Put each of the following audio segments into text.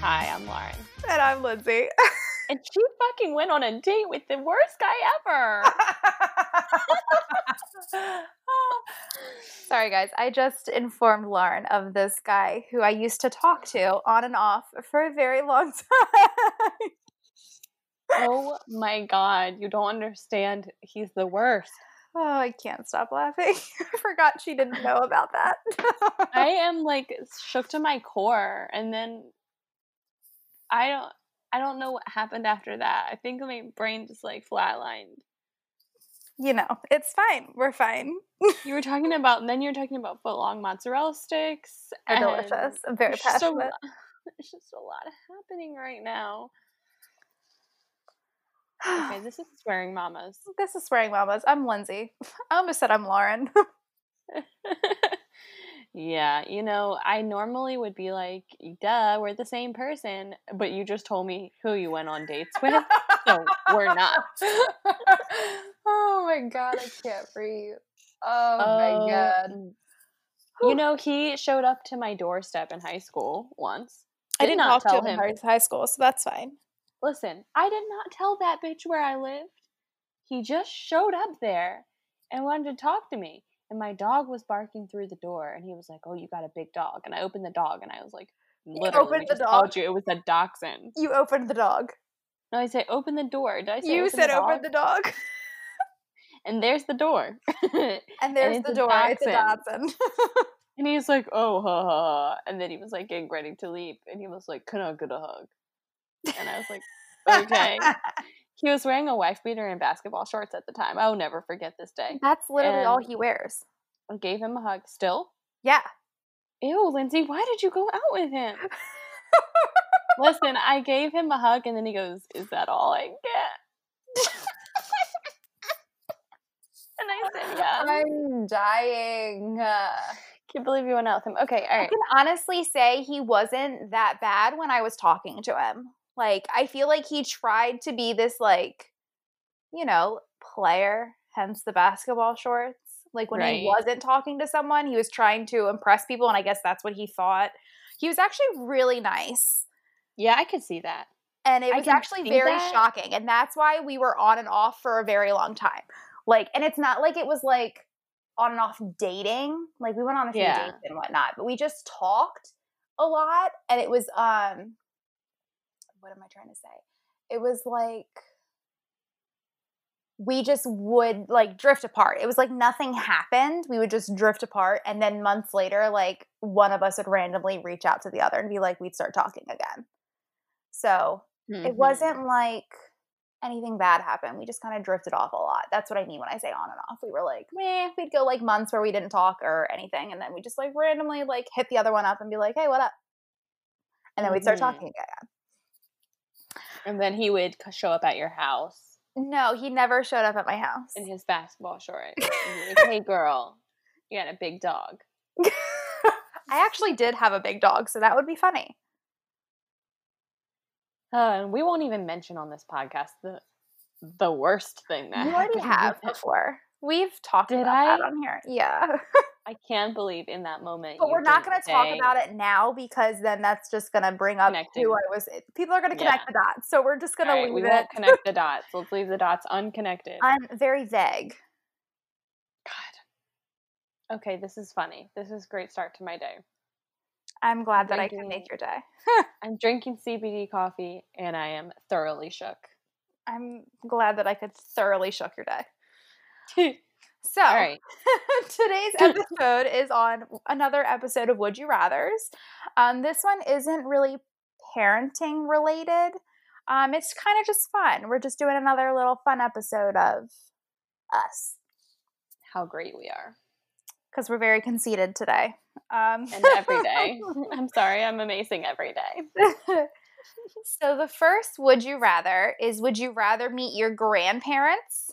Hi, I'm Lauren. And I'm Lindsay. And she fucking went on a date with the worst guy ever. Sorry, guys. I just informed Lauren of this guy who I used to talk to on and off for a very long time. Oh my god, you don't understand. He's the worst. Oh, I can't stop laughing. I forgot she didn't know about that. I am like shook to my core. And then I don't I don't know what happened after that. I think my brain just like flatlined. You know, it's fine. We're fine. You were talking about, and then you were talking about footlong mozzarella sticks. They're delicious. I'm very there's just a passionate. There's just a lot happening right now. Okay, this is swearing mamas. this is Swearing Mamas. I'm Lindsay. I almost said I'm Lauren. yeah, you know, I normally would be like, duh, we're the same person, but you just told me who you went on dates with. so we're not. oh my god, I can't breathe. Oh my god. Um, You know, he showed up to my doorstep in high school once. I Did didn't not talk to tell him in him. high- high school, so that's fine. Listen, I did not tell that bitch where I lived. He just showed up there and wanted to talk to me. And my dog was barking through the door, and he was like, "Oh, you got a big dog." And I opened the dog, and I was like, "Literally, opened the dog? told you it was a dachshund." You opened the dog. No, I said, "Open the door." Did I say You said the open the dog. And there's the door. And there's it's the door. It's a dachshund. And he's like, "Oh, ha ha,", ha," and then he was like getting ready to leave, and he was like, "Can I get a hug?" And I was like, "Okay." he was wearing a wife beater and basketball shorts at the time. I'll never forget this day. That's literally all he wears. I gave him a hug. Still, Yeah. ew, Lindsay, why did you go out with him? Listen, I gave him a hug, and then he goes, "Is that all I get?" and I said, "Yeah." I'm dying. Can't believe you went out with him. Okay, all I can honestly say he wasn't that bad when I was talking to him. Like, I feel like he tried to be this, like, you know, player, hence the basketball shorts. Like, when he wasn't talking to someone, he was trying to impress people, and I guess that's what he thought. He was actually really nice. Yeah, I could see that. And it was actually very that. shocking. And that's why we were on and off for a very long time. Like, and it's not like it was like on and off dating. Like we went on a few Yeah. dates and whatnot, but we just talked a lot. And it was um what am I trying to say? It was like we just would like drift apart. It was like nothing happened. We would just drift apart. And then months later, like one of us would randomly reach out to the other and be like, we'd start talking again. So it Mhm. wasn't like anything bad happened. We just kind of drifted off a lot. That's what I mean when I say on and off. We were like, meh, we'd go like months where we didn't talk or anything. And then we just like randomly like hit the other one up and be like, hey, what up? And then we'd start Mhm. talking again. And then he would show up at your house No, he never showed up at my house. in his basketball shorts. Like, hey, girl, you got a big dog. I actually did have a big dog, so that would be funny. Uh, and we won't even mention on this podcast the the worst thing that You already happened have before. We've talked Did about that on here. Yeah. I can't believe in that moment. But we're not going to talk about it now because then that's just going to bring up Connecting. who I was. Eh, people are going to connect Yeah. the dots. So we're just going to leave we it. won't connect the dots. Let's leave the dots unconnected. I'm very vague. God. Okay, this is funny. This is a great start to my day. I'm glad that I can make your day. I'm drinking CBD coffee and I am thoroughly shook. I'm glad that I could thoroughly shook your day. So, All right. today's episode is on another episode of Would You Rather's. Um, this one isn't really parenting related. Um, it's kind of just fun. We're just doing another little fun episode of us How great we are. because we're very conceited today. Um, And every day. I'm sorry, I'm amazing every day. so the first would you rather is would you rather meet your grandparents?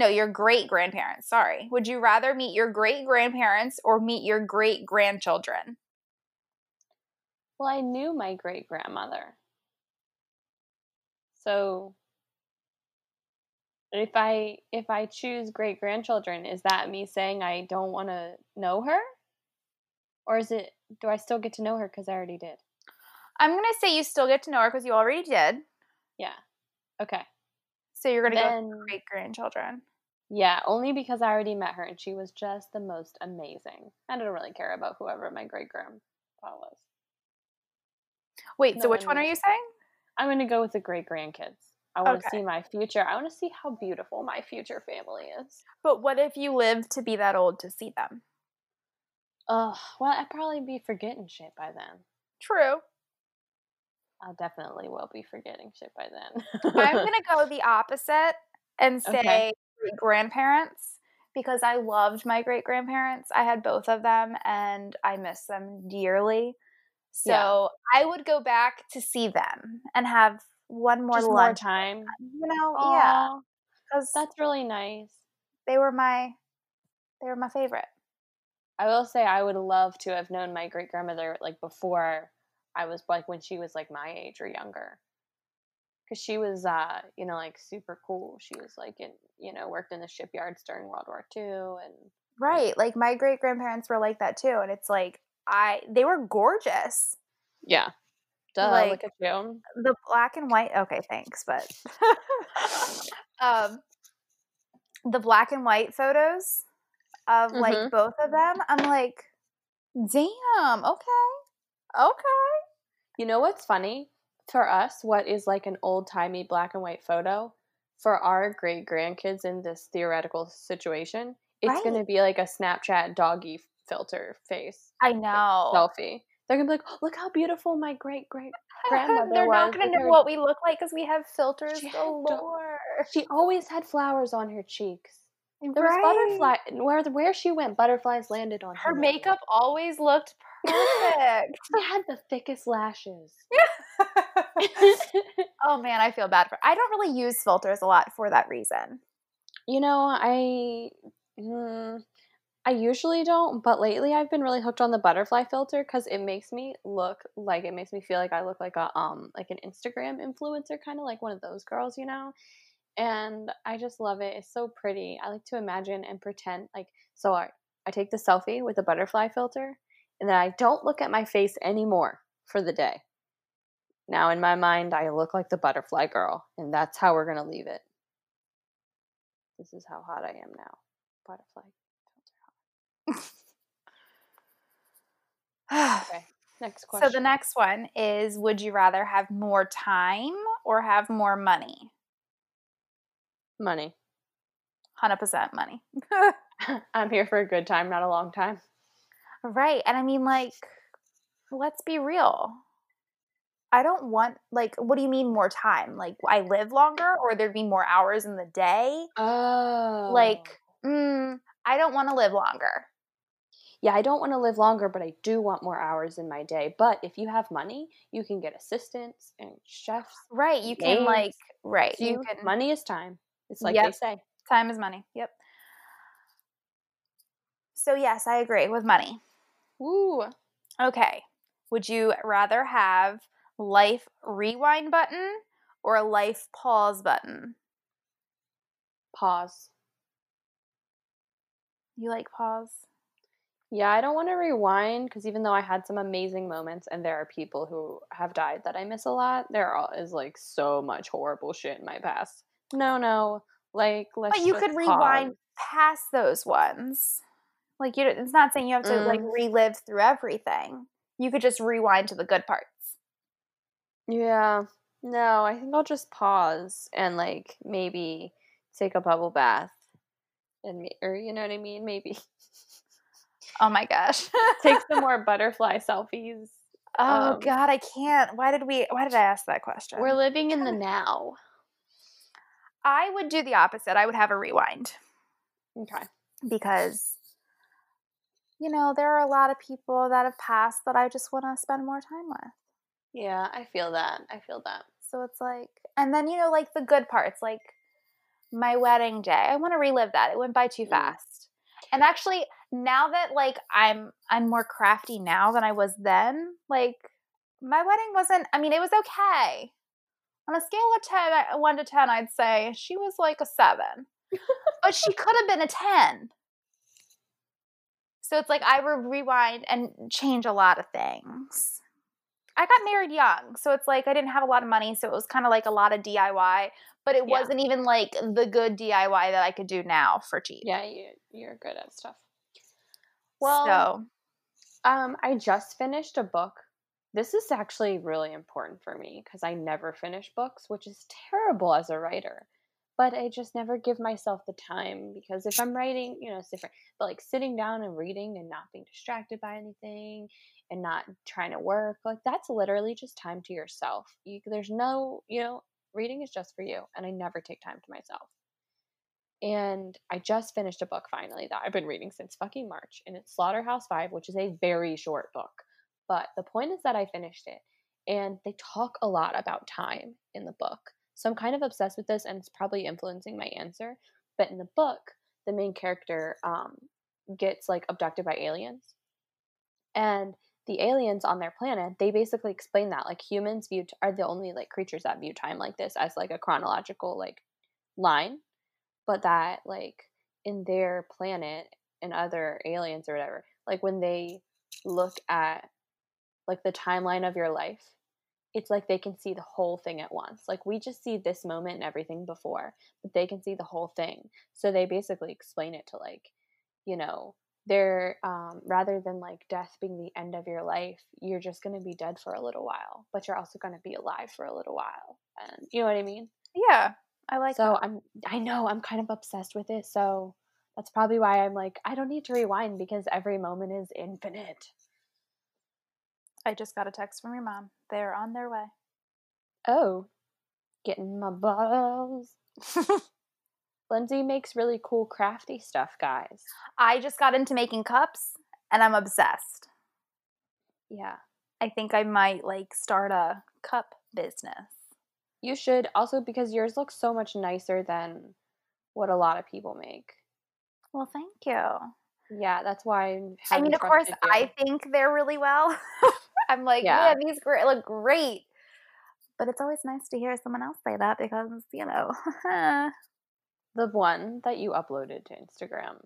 No, your great grandparents. Sorry. Would you rather meet your great grandparents or meet your great grandchildren? Well, I knew my great grandmother. So If I if I choose great grandchildren, is that me saying I don't want to know her, or is it do I still get to know her because I already did? I'm gonna say you still get to know her because you already did. Yeah. Okay. So you're gonna Then- go great grandchildren. Yeah, only because I already met her and she was just the most amazing. I don't really care about whoever my great grandpa was. Wait, No so which one one are you saying? I'm gonna go with the great grandkids. I want to Okay. see my future. I want to see how beautiful my future family is. But what if you live to be that old to see them? Ugh, well, I'd probably be forgetting shit by then. True. I definitely will be forgetting shit by then. I'm gonna go the opposite and say Okay. Great grandparents because I loved my great grandparents. I had both of them and I miss them dearly. So Yeah. I would go back to see them and have one more Just more time. You know, yeah, because that's really nice. they were my they were my favorite. I will say I would love to have known my great grandmother like before I was like when she was like my age or younger. Cause she was uh, you know, like super cool. She was like in you know, worked in the shipyards during World War II and Right. Like my great grandparents were like that too. And it's like I they were gorgeous. Yeah. Duh, Like- look at you. The black and white okay, thanks, but um the black and white photos of like Mhm. both of them, I'm like, damn, okay. Okay. You know what's funny? For us, what is like an old timey black and white photo for our great grandkids in this theoretical situation, it's going to be like a Snapchat doggy filter face I know. selfie. They're going to be like, look how beautiful my great great grandmother They're not gonna know what we look like because we have filters She galore. She always had flowers on her cheeks. There Right. was butterfly where where she went, butterflies landed on Her her makeup always looked perfect. She had the thickest lashes. oh man, I feel bad for. I don't really use filters a lot for that reason. You know, I mm, I usually don't, but lately I've been really hooked on the butterfly filter because it makes me look like it makes me feel like I look like a um like an Instagram influencer, kind of like one of those girls, you know. And I just love it. It's so pretty. I like to imagine and pretend like so. I I take the selfie with the butterfly filter, and then I don't look at my face anymore for the day. Now in my mind, I look like the butterfly girl, and that's how we're gonna leave it. This is how hot I am now. Butterfly. Okay, next question. so the next one is: Would you rather have more time or have more money? money. Hundred percent money. I'm here for a good time, not a long time. Right, and I mean, like, let's be real. I don't want like. What do you mean more time? Like, I live longer, or there'd be more hours in the day? Oh, Like, mm, I don't want to live longer. yeah, I don't want to live longer, but I do want more hours in my day. But if you have money, you can get assistants and chefs. Right, you can Maids, like. Right, You, you can. money is time. It's like Yep. they say. Time is money. Yep. So, yes, I agree with money. Woo. Okay. Would you rather have life rewind button or a life pause button? Pause. You like pause? Yeah, I don't want to rewind because even though I had some amazing moments and there are people who have died that I miss a lot, there is like so much horrible shit in my past. No, no. Like, let's But you could rewind past those ones. Like you it's not saying you have to like Mm. relive through everything. You could just rewind to the good parts. Yeah. No, I think I'll just pause and like maybe take a bubble bath and me- or you know what I mean? Maybe Oh my gosh. take some more butterfly selfies. Oh um, god, I can't. Why did we why did I ask that question? We're living in the now. I would do the opposite. I would have a rewind. Okay. because you know there are a lot of people that have passed that i just want to spend more time with Yeah, I feel that. I feel that. so it's like and then you know like the good parts like my wedding day i want to relive that it went by too Mm. fast and actually now that like i'm i'm more crafty now than i was then like my wedding wasn't i mean it was okay On a scale of 10, uh, 1 to 10, I'd say she was like a 7. but she could have been a 10. So it's like I would rewind and change a lot of things. I got married young, so it's like I didn't have a lot of money, so it was kind of like a lot of DIY, but it Yeah. wasn't even like the good DIY that I could do now for cheap. Yeah, you you're good at stuff. Well, so um, I just finished a book. This is actually really important for me because I never finish books, which is terrible as a writer. But I just never give myself the time because if I'm writing, you know, it's different. But like sitting down and reading and not being distracted by anything and not trying to work, like that's literally just time to yourself. You, there's no, you know, reading is just for you. And I never take time to myself. And I just finished a book finally that I've been reading since fucking March, and it's Slaughterhouse Five, which is a very short book. But the point is that I finished it, and they talk a lot about time in the book. So I'm kind of obsessed with this, and it's probably influencing my answer. But in the book, the main character um, gets like abducted by aliens, and the aliens on their planet they basically explain that like humans view are the only like creatures that view time like this as like a chronological like line but that like in their planet and other aliens or whatever like when they look at like the timeline of your life it's like they can see the whole thing at once like we just see this moment and everything before but they can see the whole thing so they basically explain it to like you know they're um, rather than like death being the end of your life you're just going to be dead for a little while but you're also going to be alive for a little while and you know what i mean yeah, I like so that. I'm I know I'm kind of obsessed with it. So that's probably why I'm like I don't need to rewind because every moment is infinite. I just got a text from your mom. They're on their way. Oh, getting my balls. Lindsay makes really cool crafty stuff, guys. I just got into making cups and I'm obsessed. Yeah. I think I might like start a cup business. You should also because yours looks so much nicer than what a lot of people make. Well, thank you. Yeah, that's why I mean, of course. I think they're really well. I'm like, Yeah. yeah, these gr- look great. But it's always nice to hear someone else say that because, you know. the one that you uploaded to Instagram.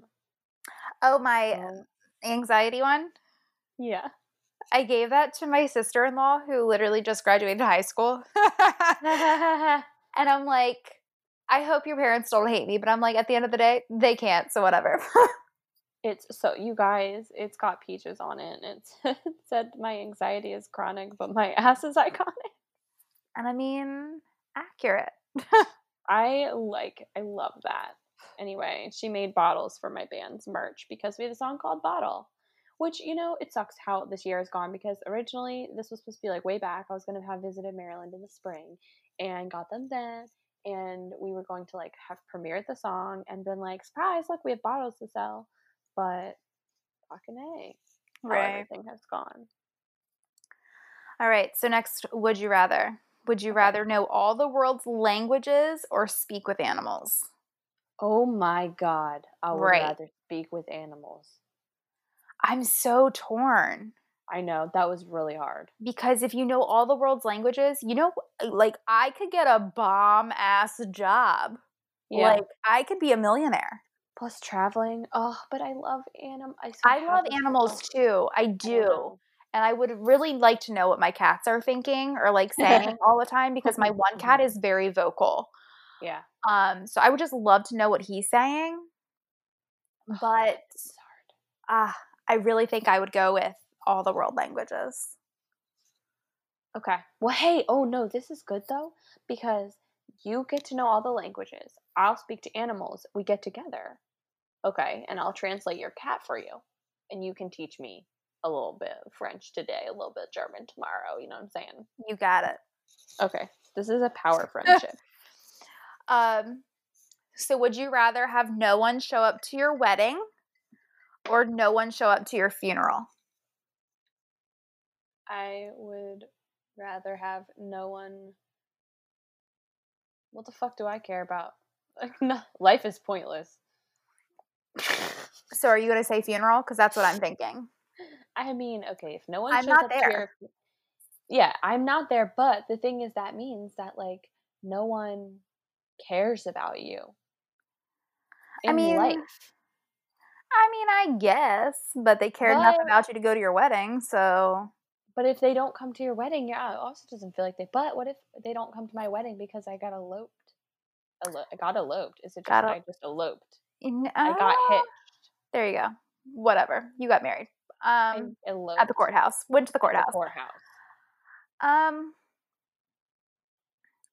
oh, my Oh. anxiety one. Yeah. I gave that to my sister in law who literally just graduated high school. and I'm like, I hope your parents don't hate me, but I'm like, at the end of the day, they can't, so whatever. It's so you guys, it's got peaches on it. and it said my anxiety is chronic, but my ass is iconic. and I mean, accurate. I like I love that. Anyway, she made bottles for my band's merch because we have a song called Bottle. Which, you know, it sucks how this year has gone because originally this was supposed to be like way back. I was gonna have visited Maryland in the spring and got them then and we were going to like have premiered the song and been like, surprise, look, we have bottles to sell. But fucking A. How everything has gone. All right. So next, would you rather? Would you rather know all the world's languages or speak with animals? Oh my god. I would Right. rather speak with animals. I'm so torn I know, that was really hard. because if you know all the world's languages, you know, uh, like I could get a bomb ass job. Yeah. Like I could be a millionaire. Plus traveling. Oh, but I love animals. I, so I love animals too. I I do. know. And I would really like to know what my cats are thinking or like saying all the time because my one cat is very vocal. Yeah. Um, so I would just love to know what he's saying. But ah, I really think I would go with all the world languages. Okay. Well, hey, oh no, this is good though because you get to know all the languages. I'll speak to animals. We get together. Okay, and I'll translate your cat for you. And you can teach me a little bit of French today, a little bit of German tomorrow, you know what I'm saying? You got it. Okay. This is a power friendship. Um, so would you rather have no one show up to your wedding or no one show up to your funeral? I would rather have no one. What the fuck do I care about? Life is pointless. So are you going to say funeral? Because that's what I'm thinking. I mean, okay, if no one I'm shows not there. your, yeah, I'm not there, but the thing is that means that like no one cares about you. I mean, life. I mean, I guess, but they cared enough about you to go to your wedding, so But if they don't come to your wedding, yeah, it also doesn't feel like they. But what if they don't come to my wedding because I got eloped? Elo- I got eloped. Is it just Got el- I just eloped? I got uh, hitched. There you go. Whatever. You got married. Um, eloped at the courthouse. Went to the at the courthouse. courthouse. Um,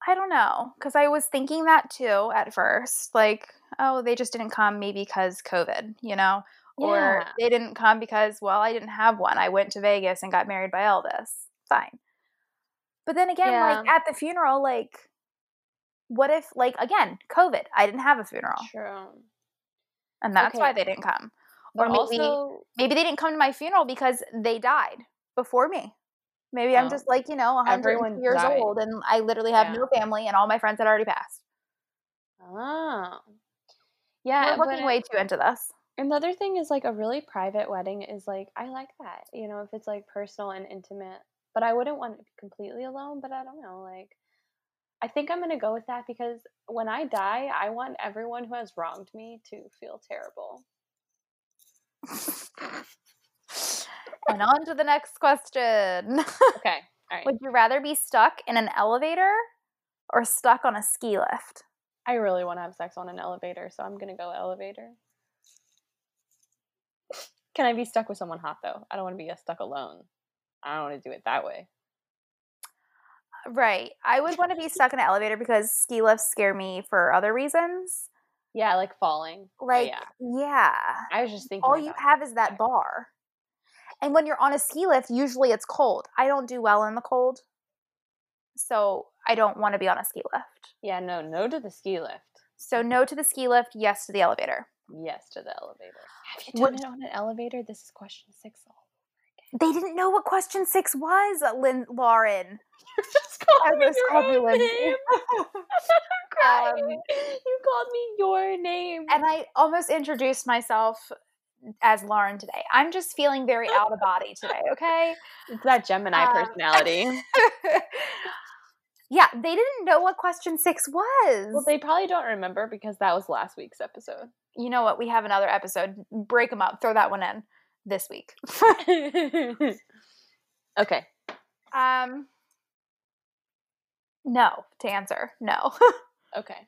I don't know, because I was thinking that too at first. Like, oh, they just didn't come maybe because COVID, you know, or they didn't come because well, I didn't have one. I went to Vegas and got married by Elvis. Fine. But then again, like at the funeral, like, what if, like, again, COVID? I didn't have a funeral, True. and that's why they didn't come. But Or maybe- also, Maybe they didn't come to my funeral because they died before me. Maybe I'm Oh. just like, you know, 100 Everyone years died. old and I literally have Yeah. no family and all my friends had already passed. oh, yeah. We're looking way too into this. Another thing is like a really private wedding is like I like that. You know, if it's like personal and intimate. But I wouldn't want to be completely alone, but I don't know, like I think I'm going to go with that because when I die, I want everyone who has wronged me to feel terrible. and on to the next question. Okay. All right. Would you rather be stuck in an elevator or stuck on a ski lift? I really want to have sex on an elevator, so I'm going to go elevator. Can I be stuck with someone hot though? I don't want to be stuck alone. I don't want to do it that way. Right. I would want to be stuck in an elevator because ski lifts scare me for other reasons. Yeah, like falling. Like, yeah. yeah. I was just thinking all you have is that bar. And when you're on a ski lift, usually it's cold. I don't do well in the cold. So I don't want to be on a ski lift. Yeah, no, no to the ski lift. So no to the ski lift, yes to the elevator. Yes to the elevator. Have you What- done it on an elevator? This is question six. all They didn't know what question six was, Lynn Lauren. You just called I me your called own name. Um, you called me your name. and I almost introduced myself as Lauren today. I'm just feeling very out of body today, okay? it's that Gemini um, personality. yeah, they didn't know what question six was. well, they probably don't remember because that was last week's episode. You know what? We have another episode. Break them up. Throw that one in this week. okay. Um, no to answer. No. Okay.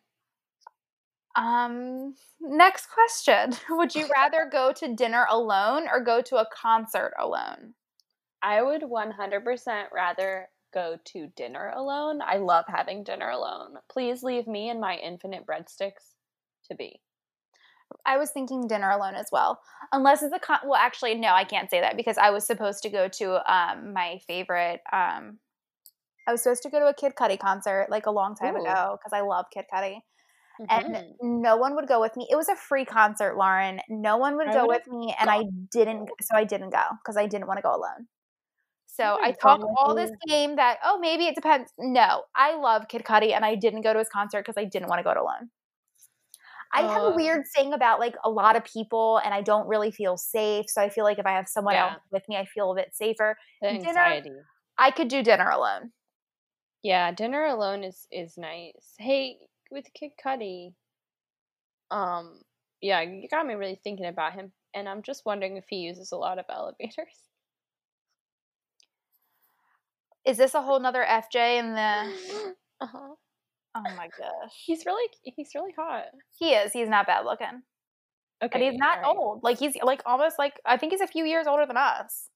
um, next question: Would you rather go to dinner alone or go to a concert alone? I would 100% rather go to dinner alone. I love having dinner alone. Please leave me and my infinite breadsticks to be. I was thinking dinner alone as well, unless it's a con. Well, actually, no, I can't say that because I was supposed to go to um my favorite um. I was supposed to go to a Kid Cudi concert like a long time Ooh. ago because I love Kid Cudi. and Mhm. no one would go with me. It was a free concert, Lauren. No one would I go with me, and I didn't. So I didn't go because I didn't want to go alone. So I talk all this game that oh maybe it depends. No, I love Kid Cudi, and I didn't go to his concert because I didn't want to go it alone. I have a Uh. weird thing about like a lot of people, and I don't really feel safe. So I feel like if I have someone Yeah. else with me, I feel a bit safer. The dinner- I could do dinner alone. Yeah, dinner alone is is nice. Hey, with Kid Cudi, um, yeah, you got me really thinking about him, and I'm just wondering if he uses a lot of elevators. Is this a whole nother FJ in the? uh-huh. Oh my gosh, He's really he's really hot. he is. He's not bad looking. Okay, And he's not alright. old. Like he's like almost like I think he's a few years older than us.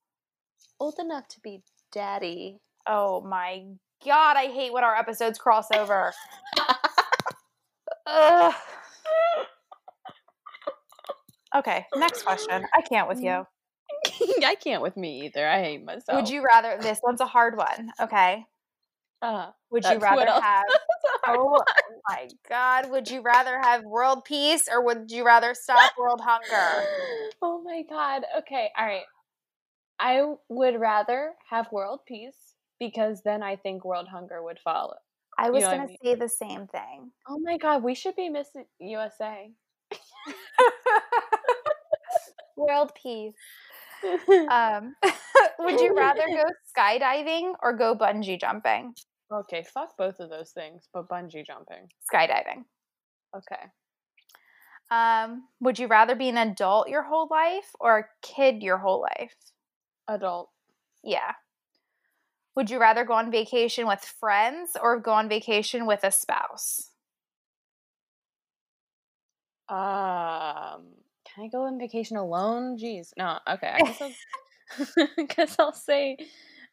Old enough to be daddy. Oh my god, I hate when our episodes cross over. Okay, next question. I can't with you. I can't with me either. I hate myself. Would you rather this one's a hard one, okay? Uh, Would you rather have that's a hard Oh my god, would you rather have world peace or would you rather stop world hunger? oh my god. Okay, all right. I would rather have world peace because then I think world hunger would follow. I was know what I gonna say the same thing. Oh my god, we should be Miss USA. world peace. Um, Would you rather go skydiving or go bungee jumping? Okay, fuck both of those things, but bungee jumping. Skydiving. Okay. Um, would you rather be an adult your whole life or a kid your whole life? Adult. Yeah. Would you rather go on vacation with friends or go on vacation with a spouse? Um, can I go on vacation alone? Jeez, no. Okay, I guess I'll, I guess I'll say,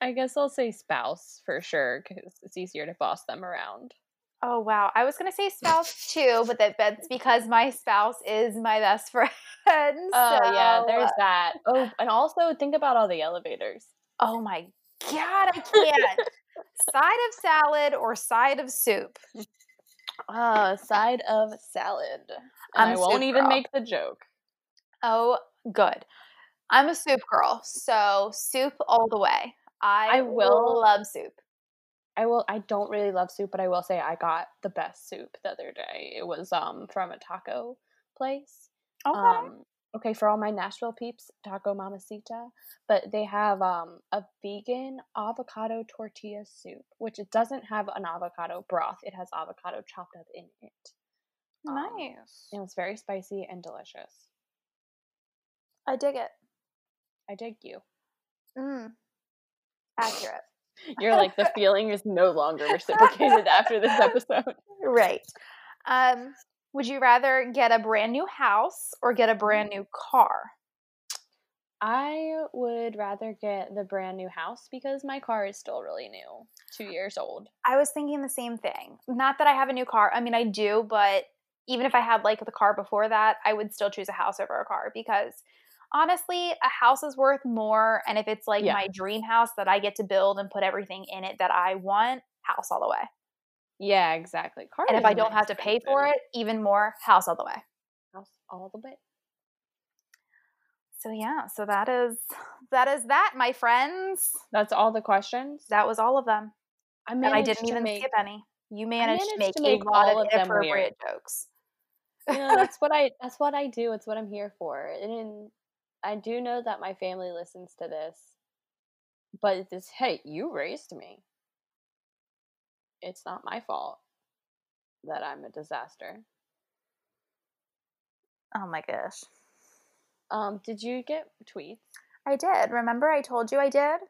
I guess I'll say spouse for sure because it's easier to boss them around. Oh wow, I was gonna say spouse too, but that, that's because my spouse is my best friend. Oh yeah, there's that. Oh, and also think about all the elevators. Oh my god, I can't. side of salad or side of soup? Uh, side of salad. And I'm I a won't even girl. make the joke. Oh, good. I'm a soup girl, so soup all the way. I, I will- love soup. I will. I don't really love soup, but I will say I got the best soup the other day. It was um from a taco place. Okay. Um, okay, for all my Nashville peeps, Taco Mamacita, but they have um a vegan avocado tortilla soup, which it doesn't have an avocado broth. It has avocado chopped up in it. Um, nice. and it's very spicy and delicious. I dig it. I dig you. Mm. Accurate. You're like the feeling is no longer reciprocated after this episode. Right. Um, would you rather get a brand new house or get a brand new car? I would rather get the brand new house because my car is still really new, two years old. I was thinking the same thing. Not that I have a new car. I mean, I do, but even if I had like the car before that, I would still choose a house over a car because honestly, a house is worth more. And if it's like Yeah. my dream house that I get to build and put everything in it that I want, house all the way. Yeah, exactly. Car And if I don't have to pay for it, even more, house all the way. house all the way. So yeah, so that is that is that, my friends. That's all the questions. That was all of them. I And I didn't even make, skip any. You managed, to make, to make a lot all of of them weird. inappropriate jokes. You know, that's what I. That's what I do. It's what I'm here for. And I do know that my family listens to this, but this. Hey, you raised me. It's not my fault that I'm a disaster. Oh my gosh. Um, did you get tweets? I did. Remember I told you I did?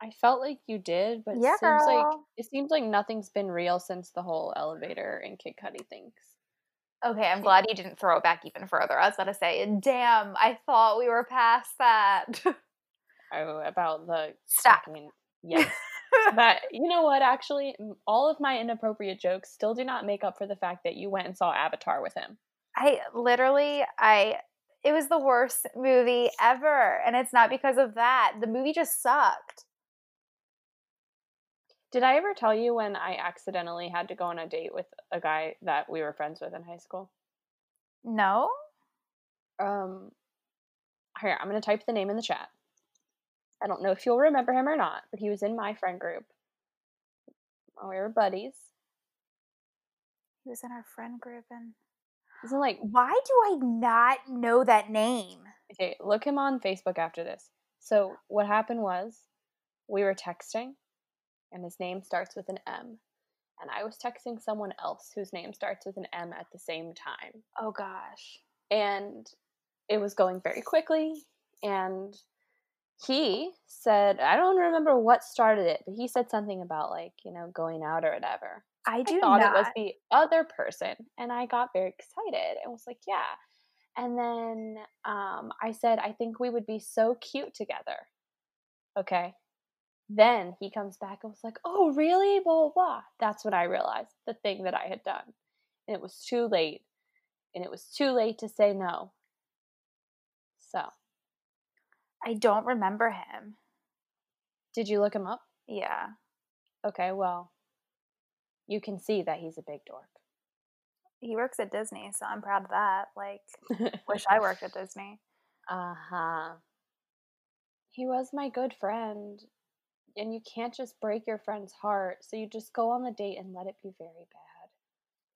I felt like you did, but it Yeah, seems like girl. it seems like nothing's been real since the whole elevator and Kid Cudi things. Okay, I'm glad you didn't throw it back even further. I was gonna say, damn, I thought we were past that. Oh, about the Stop. fucking- yes. that you know what? Actually, all of my inappropriate jokes still do not make up for the fact that you went and saw Avatar with him. I literally, I, it was the worst movie ever. And it's not because of that. The movie just sucked. Did I ever tell you when I accidentally had to go on a date with a guy that we were friends with in high school? No? Um, here I'm gonna type the name in the chat. I don't know if you'll remember him or not, but he was in my friend group. We were buddies. He was in our friend group and Isn't like why do I not know that name? okay, look him on Facebook after this. So what happened was we were texting and his name starts with an M. And I was texting someone else whose name starts with an M at the same time. Oh gosh. And it was going very quickly and he said I don't remember what started it, but he said something about like, you know, going out or whatever. I do I thought not. it was the other person, and I got very excited and was like, "Yeah." And then um, I said, "I think we would be so cute together." Okay. Then he comes back and was like, "Oh, really?" Blah blah blah. That's when I realized the thing that I had done, and it was too late, and it was too late to say no. So, I don't remember him. did you look him up? Yeah. Okay, well, you can see that he's a big dork. He works at Disney, so I'm proud of that. Like, wish I worked at Disney. Uh huh. He was my good friend. And you can't just break your friend's heart. So you just go on the date and let it be very bad,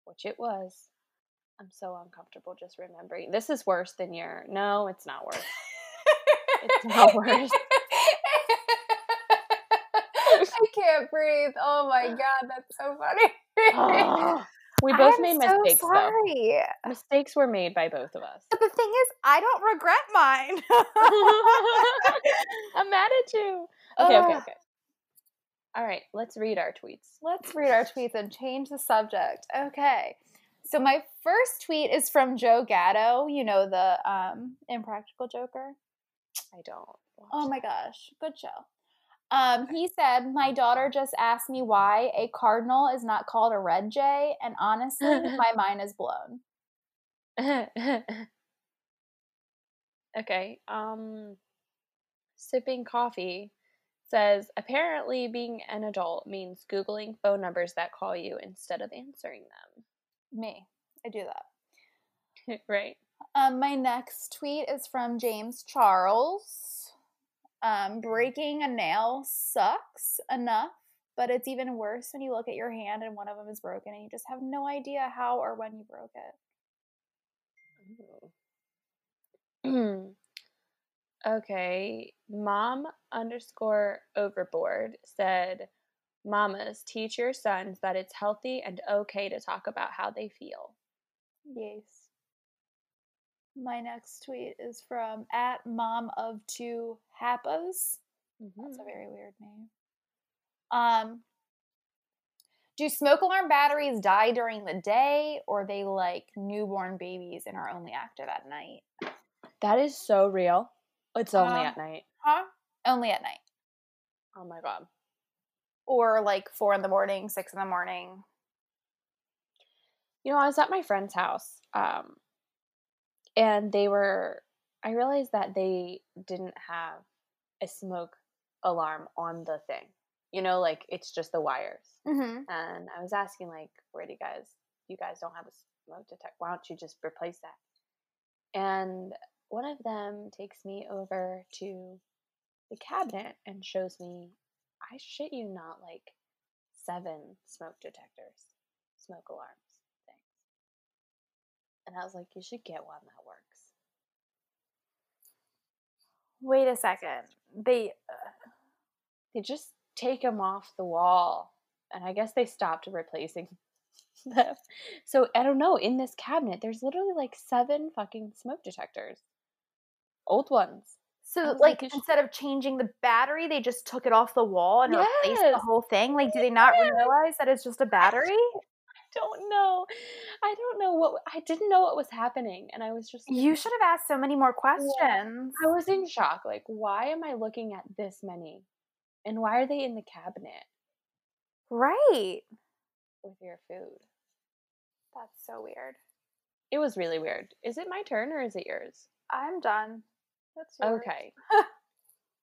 which it was. I'm so uncomfortable just remembering. This is worse than your. No, it's not worse. It's not worse. I can't breathe. Oh my god, that's so funny. Ah, we both I'm made so mistakes sorry. though. Mistakes were made by both of us. But the thing is, I don't regret mine. I'm mad at you. Okay, okay, okay. All right, let's read our tweets. Let's read our tweets and change the subject. Okay. So my first tweet is from Joe Gatto, you know the um impractical joker. I don't. Oh my gosh, good show. Um, he said, My daughter just asked me why a cardinal is not called a red jay, and honestly, my mind is blown. okay. Um, sipping coffee says apparently being an adult means googling phone numbers that call you instead of answering them. Me, I do that. right. Um, my next tweet is from James Charles. Um, breaking a nail sucks enough, but it's even worse when you look at your hand and one of them is broken and you just have no idea how or when you broke it. okay. Mom underscore overboard said, Mamas, teach your sons that it's healthy and okay to talk about how they feel. Yes. My next tweet is from at mom of two happas. That's a very weird name. Um, do smoke alarm batteries die during the day, or they like newborn babies and are only active at night? That is so real. It's only Um, at night. Huh? Only at night, Oh my god. or like four in the morning, six in the morning. You know, I was at my friend's house, um, and they were. I realized that they didn't have a smoke alarm on the thing. You know, like it's just the wires. Mm-hmm. And I was asking, like, where do you guys? You guys don't have a smoke detector. Why don't you just replace that? And one of them takes me over to the cabinet and shows me. I shit you not, like seven smoke detectors, smoke alarms things. And I was like, you should get one that works. Wait a second. They uh, They just take them off the wall. And I guess they stopped replacing them. So I don't know. In this cabinet, there's literally like seven fucking smoke detectors. Old ones. so like like, instead of changing the battery, they just took it off the wall and replaced the whole thing. Like, do they not Yes. realize that it's just a battery? I don't know. I don't know what I didn't know what was happening, and I was just You should have asked so many more questions. I was in shock. Like, why am I looking at this many, and why are they in the cabinet Right. with your food? That's so weird. It was really weird. Is it my turn or is it yours? I'm done. That's yours. Okay.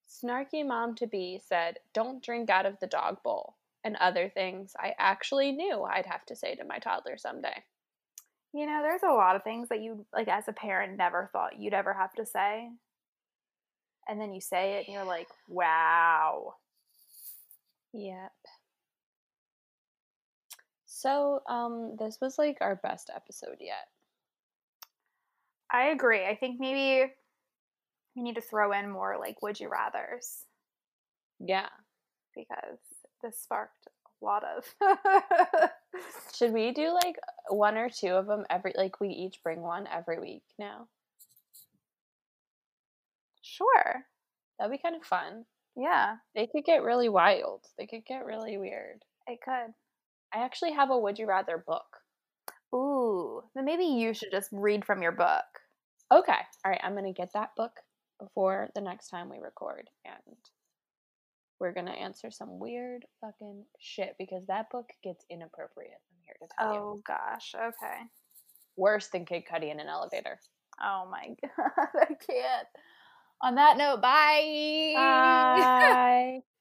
Snarky mom to be said, "Don't drink out of the dog bowl." And other things I actually knew I'd have to say to my toddler someday. You know, there's a lot of things that you like as a parent never thought you'd ever have to say. And then you say it and you're like, wow. Yep. So, um, this was like our best episode yet. I agree. I think maybe we need to throw in more like would you rathers Yeah. because this sparked a lot of Should we do like one or two of them every like we each bring one every week now? Sure. That'd be kind of fun. Yeah, They could get really wild. They could get really weird. it could. I actually have a would you rather book. Ooh, then maybe you should just read from your book. Okay. All right, I'm going to get that book before the next time we record and we're going to answer some weird fucking shit because that book gets inappropriate. I'm here to tell you. Oh gosh, okay. Worse than Kid Cudi in an elevator. Oh my god, I can't. On that note, bye. Bye.